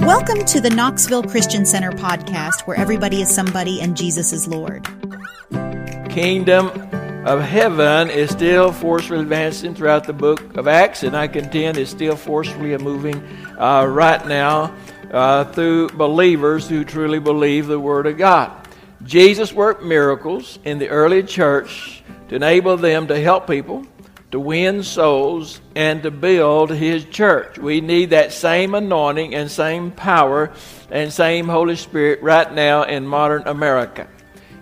Welcome to the Knoxville Christian Center podcast, where everybody is somebody and Jesus is Lord. Kingdom of heaven is still forcefully advancing throughout the book of Acts, and I contend is still forcefully moving uh, right now uh, through believers who truly believe the Word of God. Jesus worked miracles in the early church to enable them to help people to win souls and to build his church. We need that same anointing and same power and same Holy Spirit right now in modern America.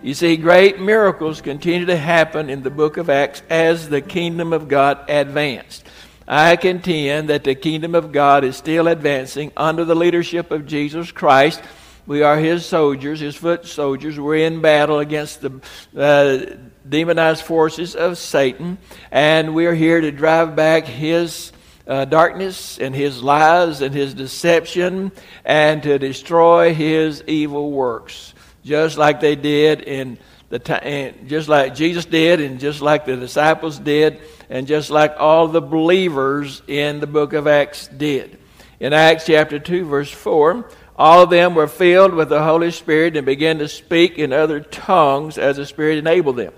You see, great miracles continue to happen in the book of Acts as the kingdom of God advanced. I contend that the kingdom of God is still advancing under the leadership of Jesus Christ. We are his soldiers, his foot soldiers. We're in battle against the uh, demonized forces of Satan, and we are here to drive back his uh, darkness and his lies and his deception and to destroy his evil works, just like they did in the time, just like Jesus did, and just like the disciples did, and just like all the believers in the book of Acts did. In Acts chapter 2, verse 4, all of them were filled with the Holy Spirit and began to speak in other tongues as the Spirit enabled them.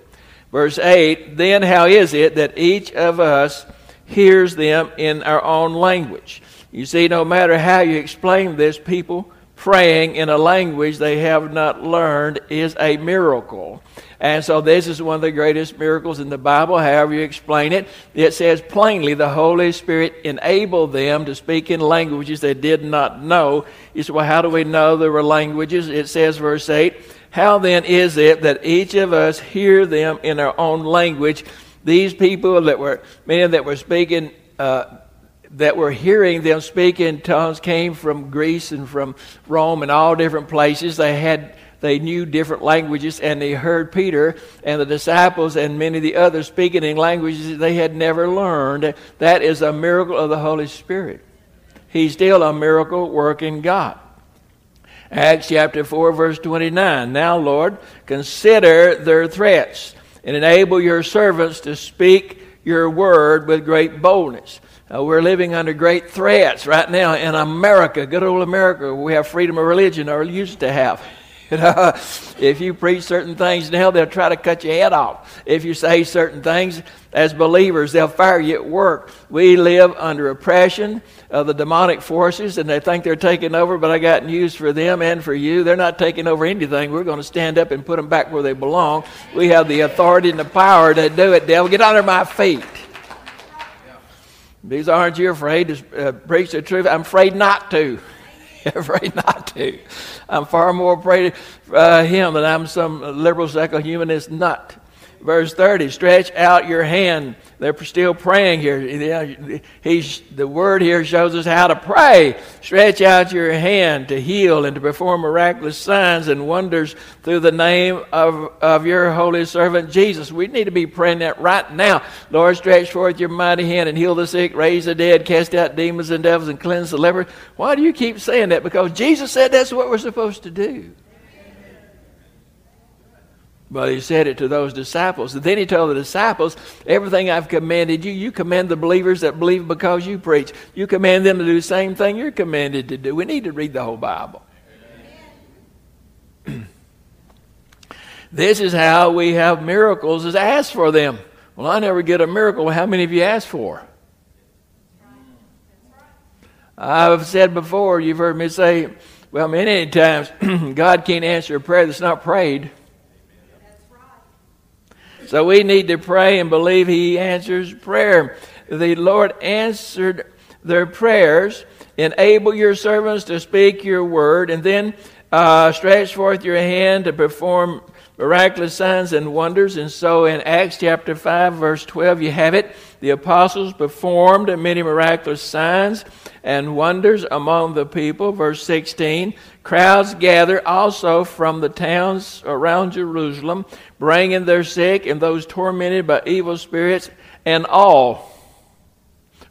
Verse 8 Then how is it that each of us hears them in our own language? You see, no matter how you explain this, people praying in a language they have not learned is a miracle. And so this is one of the greatest miracles in the Bible, however you explain it. It says plainly the Holy Spirit enabled them to speak in languages they did not know. You say, well, how do we know there were languages? It says, verse 8, how then is it that each of us hear them in our own language? These people that were, men that were speaking, uh, that were hearing them speak in tongues came from Greece and from Rome and all different places. They had they knew different languages and they heard Peter and the disciples and many of the others speaking in languages they had never learned. That is a miracle of the Holy Spirit. He's still a miracle working God. Acts chapter 4, verse 29. Now, Lord, consider their threats and enable your servants to speak your word with great boldness. Uh, we're living under great threats right now in America, good old America. We have freedom of religion, or used to have. You know, if you preach certain things now, they'll try to cut your head off. If you say certain things as believers, they'll fire you at work. We live under oppression of the demonic forces, and they think they're taking over, but I got news for them and for you. They're not taking over anything. We're going to stand up and put them back where they belong. We have the authority and the power to do it, devil. Get under my feet. These aren't you afraid to uh, preach the truth? I'm afraid not to. afraid not to. I'm far more afraid of uh, him than I'm some liberal secular humanist nut. Verse 30, stretch out your hand. They're still praying here. He's, the word here shows us how to pray. Stretch out your hand to heal and to perform miraculous signs and wonders through the name of, of your holy servant Jesus. We need to be praying that right now. Lord, stretch forth your mighty hand and heal the sick, raise the dead, cast out demons and devils, and cleanse the leper. Why do you keep saying that? Because Jesus said that's what we're supposed to do. But he said it to those disciples. And then he told the disciples, Everything I've commanded you, you command the believers that believe because you preach. You command them to do the same thing you're commanded to do. We need to read the whole Bible. this is how we have miracles, is ask for them. Well, I never get a miracle. How many of you ask for? I've said before, you've heard me say, well, many times, God can't answer a prayer that's not prayed. So we need to pray and believe He answers prayer. The Lord answered their prayers. Enable your servants to speak your word, and then uh, stretch forth your hand to perform miraculous signs and wonders. And so in Acts chapter 5, verse 12, you have it. The apostles performed many miraculous signs and wonders among the people. Verse 16 Crowds gathered also from the towns around Jerusalem, bringing their sick and those tormented by evil spirits, and all.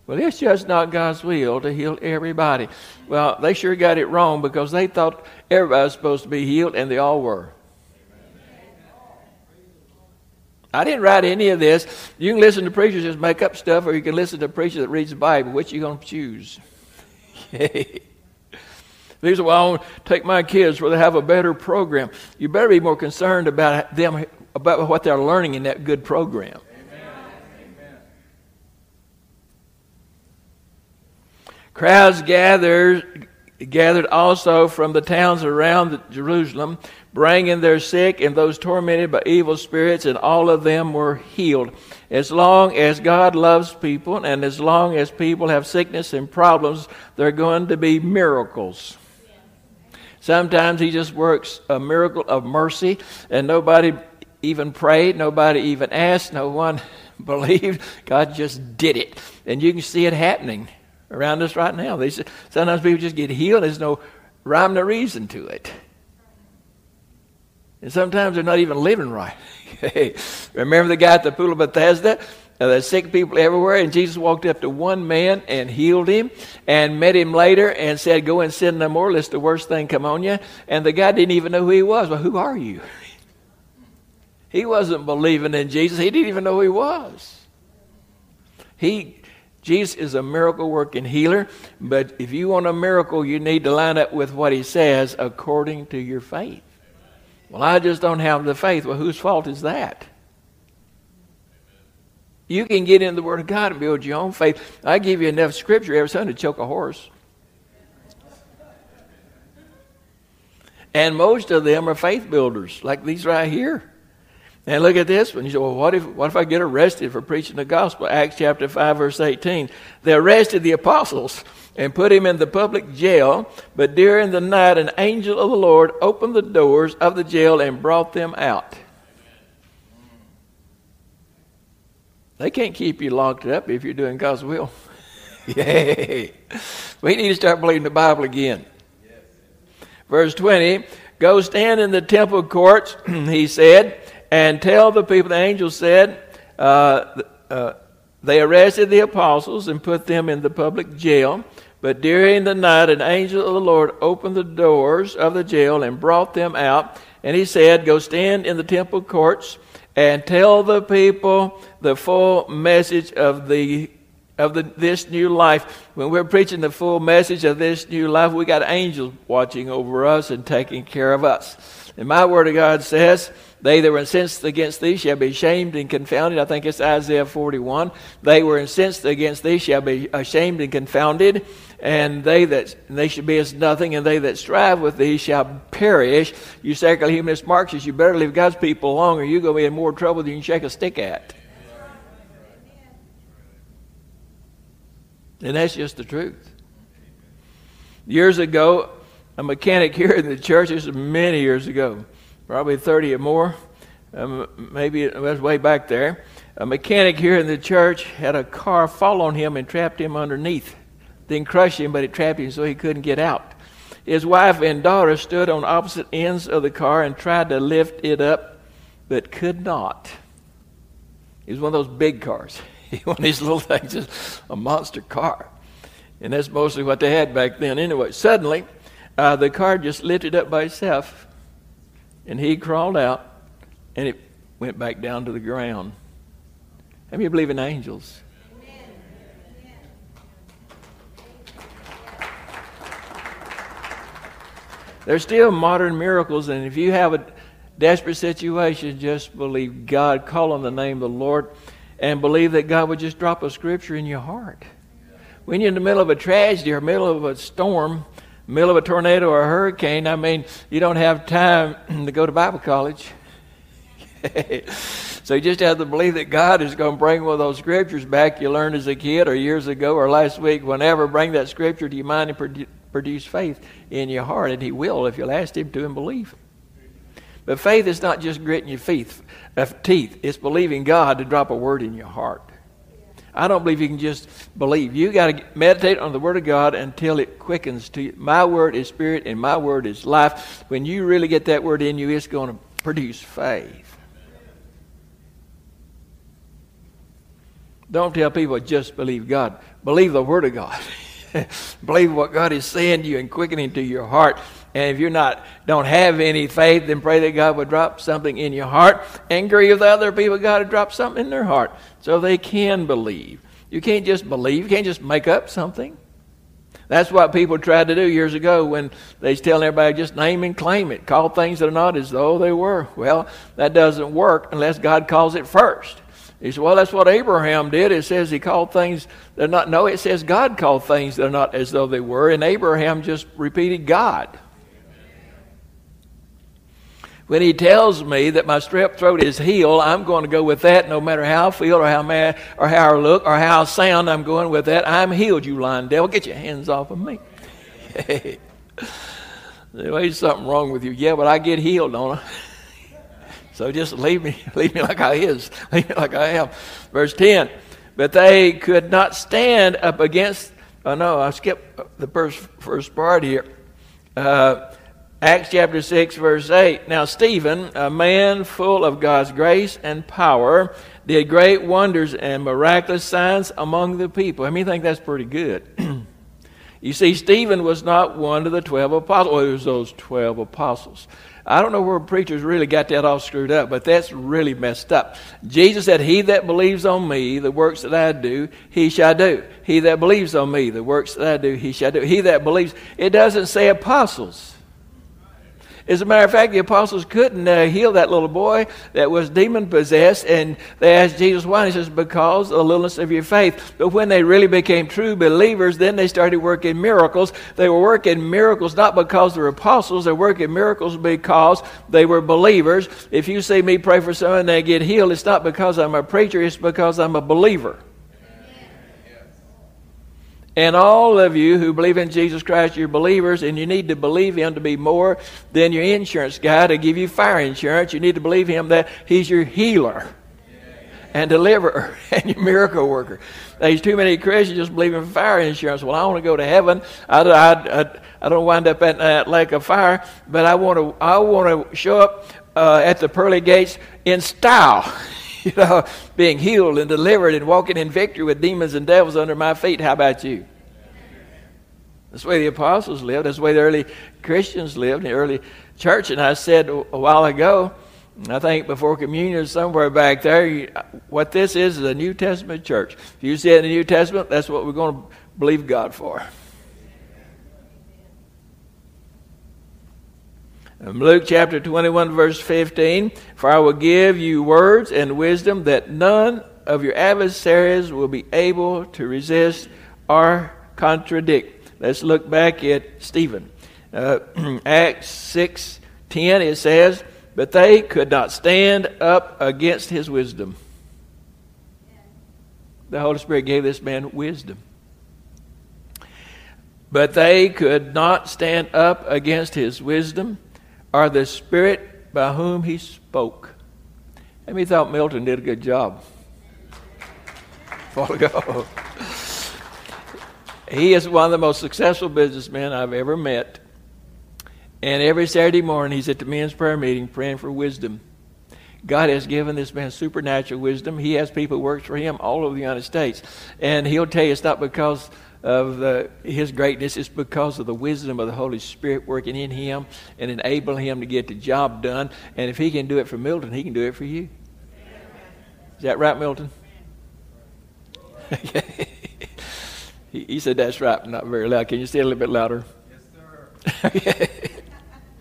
Well, it's just not God's will to heal everybody. Well, they sure got it wrong because they thought everybody was supposed to be healed, and they all were. I didn't write any of this. You can listen to preachers just make up stuff, or you can listen to preachers that reads the Bible. Which you going to choose? These are why I want to take my kids where they have a better program. You better be more concerned about them, about what they're learning in that good program. Crowds gathered, gathered also from the towns around Jerusalem, bringing their sick and those tormented by evil spirits, and all of them were healed. As long as God loves people, and as long as people have sickness and problems, there are going to be miracles. Sometimes He just works a miracle of mercy, and nobody even prayed, nobody even asked, no one believed. God just did it. And you can see it happening around us right now. They, sometimes people just get healed. There's no rhyme or reason to it. And sometimes they're not even living right. Remember the guy at the pool of Bethesda? Uh, there's sick people everywhere, and Jesus walked up to one man and healed him, and met him later and said, "Go and sin no more, lest the worst thing come on you." And the guy didn't even know who he was. Well, who are you? he wasn't believing in Jesus. He didn't even know who he was. He Jesus is a miracle working healer, but if you want a miracle, you need to line up with what he says according to your faith. Well, I just don't have the faith. Well, whose fault is that? You can get in the Word of God and build your own faith. I give you enough scripture every Sunday to choke a horse. And most of them are faith builders, like these right here. And look at this one. You say, well, what if, what if I get arrested for preaching the gospel? Acts chapter 5, verse 18. They arrested the apostles and put him in the public jail. But during the night, an angel of the Lord opened the doors of the jail and brought them out. They can't keep you locked up if you're doing God's will. Yay. We need to start believing the Bible again. Verse 20 Go stand in the temple courts, he said and tell the people, the angel said, uh, uh, they arrested the apostles and put them in the public jail. But during the night, an angel of the Lord opened the doors of the jail and brought them out. And he said, Go stand in the temple courts and tell the people the full message of the of the, this new life. When we're preaching the full message of this new life, we got angels watching over us and taking care of us. And my word of God says they that were incensed against thee shall be shamed and confounded. I think it's Isaiah 41. They were incensed against thee shall be ashamed and confounded. And they that they should be as nothing, and they that strive with thee shall perish. You secular humanist Marxists, you better leave God's people alone, or you're going to be in more trouble than you can shake a stick at. And that's just the truth. Years ago, a mechanic here in the church, this was many years ago, probably 30 or more. Um, maybe it was way back there. A mechanic here in the church had a car fall on him and trapped him underneath. Didn't crush him, but it trapped him so he couldn't get out. His wife and daughter stood on opposite ends of the car and tried to lift it up, but could not. It was one of those big cars. one of these little things is a monster car. And that's mostly what they had back then anyway. Suddenly, uh, the car just lifted up by itself and he crawled out, and it went back down to the ground. How many believe in angels? There's still modern miracles, and if you have a desperate situation, just believe God, call on the name of the Lord, and believe that God would just drop a scripture in your heart. When you're in the middle of a tragedy or middle of a storm, middle of a tornado or a hurricane, I mean, you don't have time to go to Bible college. so you just have to believe that God is going to bring one of those scriptures back you learned as a kid or years ago or last week, whenever, bring that scripture to your mind and produce faith in your heart. And He will if you'll ask Him to and believe. But faith is not just gritting your teeth, uh, teeth. It's believing God to drop a word in your heart. I don't believe you can just believe. You got to meditate on the Word of God until it quickens to you. My Word is spirit and my Word is life. When you really get that Word in you, it's going to produce faith. Don't tell people just believe God. Believe the Word of God. believe what God is saying to you and quickening to your heart. And if you're not, don't have any faith, then pray that God would drop something in your heart and agree with other people. God to drop something in their heart so they can believe. You can't just believe. You can't just make up something. That's what people tried to do years ago when they was telling everybody just name and claim it, call things that are not as though they were. Well, that doesn't work unless God calls it first. He said, Well, that's what Abraham did. It says he called things that are not. No, it says God called things that are not as though they were, and Abraham just repeated God. When he tells me that my strep throat is healed, I'm going to go with that no matter how I feel or how mad or how I look or how I sound, I'm going with that. I'm healed, you lying devil. Get your hands off of me. There's something wrong with you. Yeah, but I get healed, don't I? So just leave me, leave me like I is, leave me like I am. Verse 10. But they could not stand up against, oh no, I skipped the first, first part here. Uh, Acts chapter 6, verse 8. Now, Stephen, a man full of God's grace and power, did great wonders and miraculous signs among the people. I mean, think that's pretty good. you see, Stephen was not one of the 12 apostles. Well, it was those 12 apostles. I don't know where preachers really got that all screwed up, but that's really messed up. Jesus said, He that believes on me, the works that I do, he shall do. He that believes on me, the works that I do, he shall do. He that believes, it doesn't say apostles. As a matter of fact, the apostles couldn't uh, heal that little boy that was demon possessed, and they asked Jesus why. He says, Because of the littleness of your faith. But when they really became true believers, then they started working miracles. They were working miracles not because they were apostles, they were working miracles because they were believers. If you see me pray for someone and they get healed, it's not because I'm a preacher, it's because I'm a believer. And all of you who believe in Jesus Christ, you're believers, and you need to believe Him to be more than your insurance guy to give you fire insurance. You need to believe Him that He's your healer and deliverer and your miracle worker. There's too many Christians just believe in fire insurance. Well, I want to go to heaven. I, I, I, I don't wind up at that lake of fire, but I want to, I want to show up uh, at the pearly gates in style. you know, being healed and delivered and walking in victory with demons and devils under my feet. How about you? That's the way the apostles lived. That's the way the early Christians lived, in the early church. And I said a while ago, I think before communion, somewhere back there, what this is is a New Testament church. If you see it in the New Testament, that's what we're going to believe God for. Luke chapter 21, verse 15 For I will give you words and wisdom that none of your adversaries will be able to resist or contradict. Let's look back at Stephen. Uh, Acts 6 10, it says, But they could not stand up against his wisdom. The Holy Spirit gave this man wisdom. But they could not stand up against his wisdom are the Spirit by whom he spoke. And we thought Milton did a good job. A ago. he is one of the most successful businessmen I've ever met. And every Saturday morning, he's at the men's prayer meeting praying for wisdom. God has given this man supernatural wisdom. He has people who work for him all over the United States. And he'll tell you it's not because of the, his greatness is because of the wisdom of the Holy Spirit working in him and enabling him to get the job done. And if he can do it for Milton, he can do it for you. Is that right, Milton? he, he, said that's right, but not very loud. Can you say it a little bit louder? Yes, sir. okay.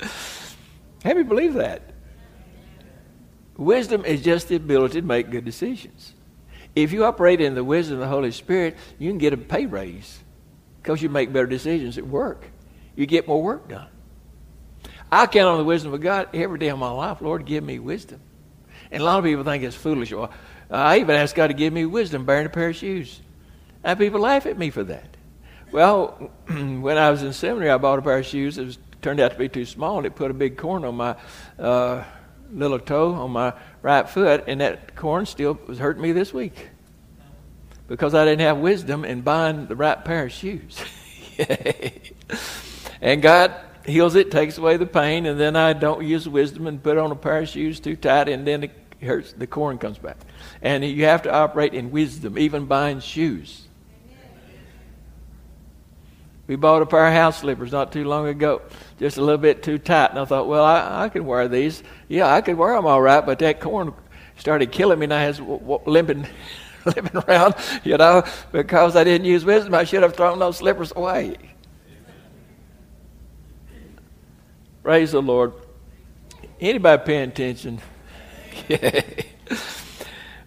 Have you believe that? Wisdom is just the ability to make good decisions. If you operate in the wisdom of the Holy Spirit, you can get a pay raise because you make better decisions at work. You get more work done. I count on the wisdom of God every day of my life. Lord, give me wisdom. And a lot of people think it's foolish. Well, I even ask God to give me wisdom bearing a pair of shoes. And people laugh at me for that. Well, when I was in seminary, I bought a pair of shoes. It was, turned out to be too small, and it put a big corn on my uh, little toe on my right foot, and that corn still was hurting me this week because I didn't have wisdom in buying the right pair of shoes. and God heals it, takes away the pain, and then I don't use wisdom and put on a pair of shoes too tight, and then it hurts. The corn comes back. And you have to operate in wisdom, even buying shoes. We bought a pair of house slippers not too long ago, just a little bit too tight. And I thought, well, I, I can wear these. Yeah, I could wear them all right, but that corn started killing me, and I was w- w- limping, limping around, you know, because I didn't use wisdom. I should have thrown those slippers away. Praise the Lord. Anybody paying attention?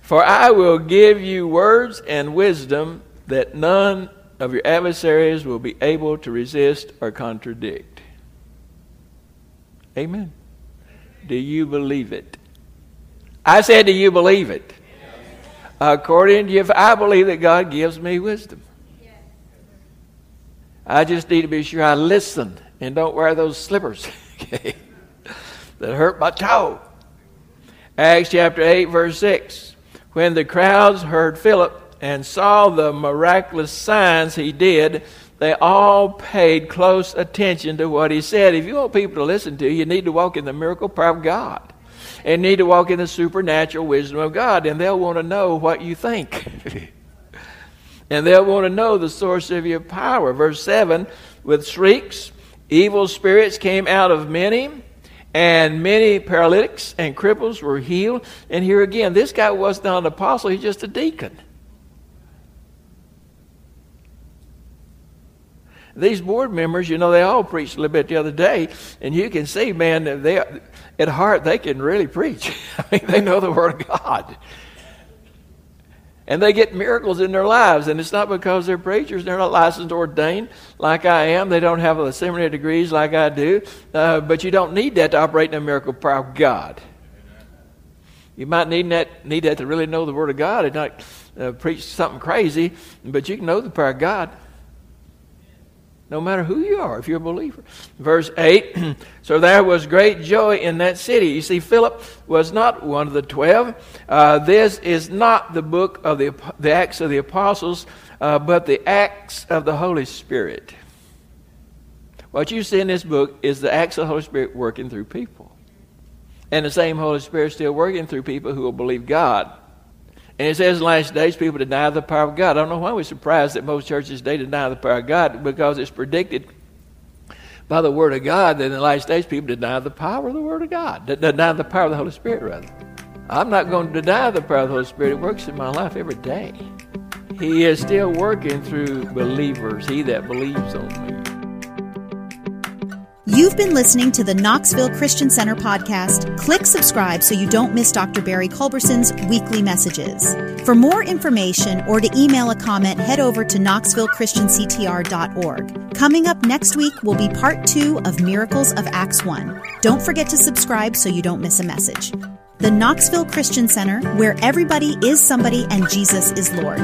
For I will give you words and wisdom that none of your adversaries will be able to resist or contradict. Amen. Do you believe it? I said, Do you believe it? According to you, if I believe that God gives me wisdom. I just need to be sure I listen and don't wear those slippers that hurt my toe. Acts chapter 8, verse 6. When the crowds heard Philip and saw the miraculous signs he did, they all paid close attention to what he said. If you want people to listen to you, you need to walk in the miracle power of God and need to walk in the supernatural wisdom of God, and they'll want to know what you think. and they'll want to know the source of your power. Verse 7 with shrieks, evil spirits came out of many and many paralytics and cripples were healed. And here again, this guy was not an apostle, he's just a deacon. These board members, you know, they all preached a little bit the other day, and you can see, man, they, at heart, they can really preach. I mean, they know the Word of God and they get miracles in their lives. And it's not because they're preachers, they're not licensed or ordained like I am. They don't have the seminary degrees like I do. Uh, but you don't need that to operate in a miracle power of God. You might need that, need that to really know the Word of God and not uh, preach something crazy, but you can know the power of God no matter who you are, if you're a believer. Verse 8 So there was great joy in that city. You see, Philip was not one of the twelve. Uh, this is not the book of the, the Acts of the Apostles, uh, but the Acts of the Holy Spirit. What you see in this book is the Acts of the Holy Spirit working through people. And the same Holy Spirit still working through people who will believe God. And it says in the last days, people deny the power of God. I don't know why we're surprised that most churches today deny the power of God because it's predicted by the Word of God that in the last days people deny the power of the Word of God, deny the power of the Holy Spirit, rather. I'm not going to deny the power of the Holy Spirit. It works in my life every day. He is still working through believers, he that believes on me. You've been listening to the Knoxville Christian Center podcast. Click subscribe so you don't miss Dr. Barry Culberson's weekly messages. For more information or to email a comment, head over to knoxvillechristianctr.org. Coming up next week will be part two of Miracles of Acts 1. Don't forget to subscribe so you don't miss a message. The Knoxville Christian Center, where everybody is somebody and Jesus is Lord.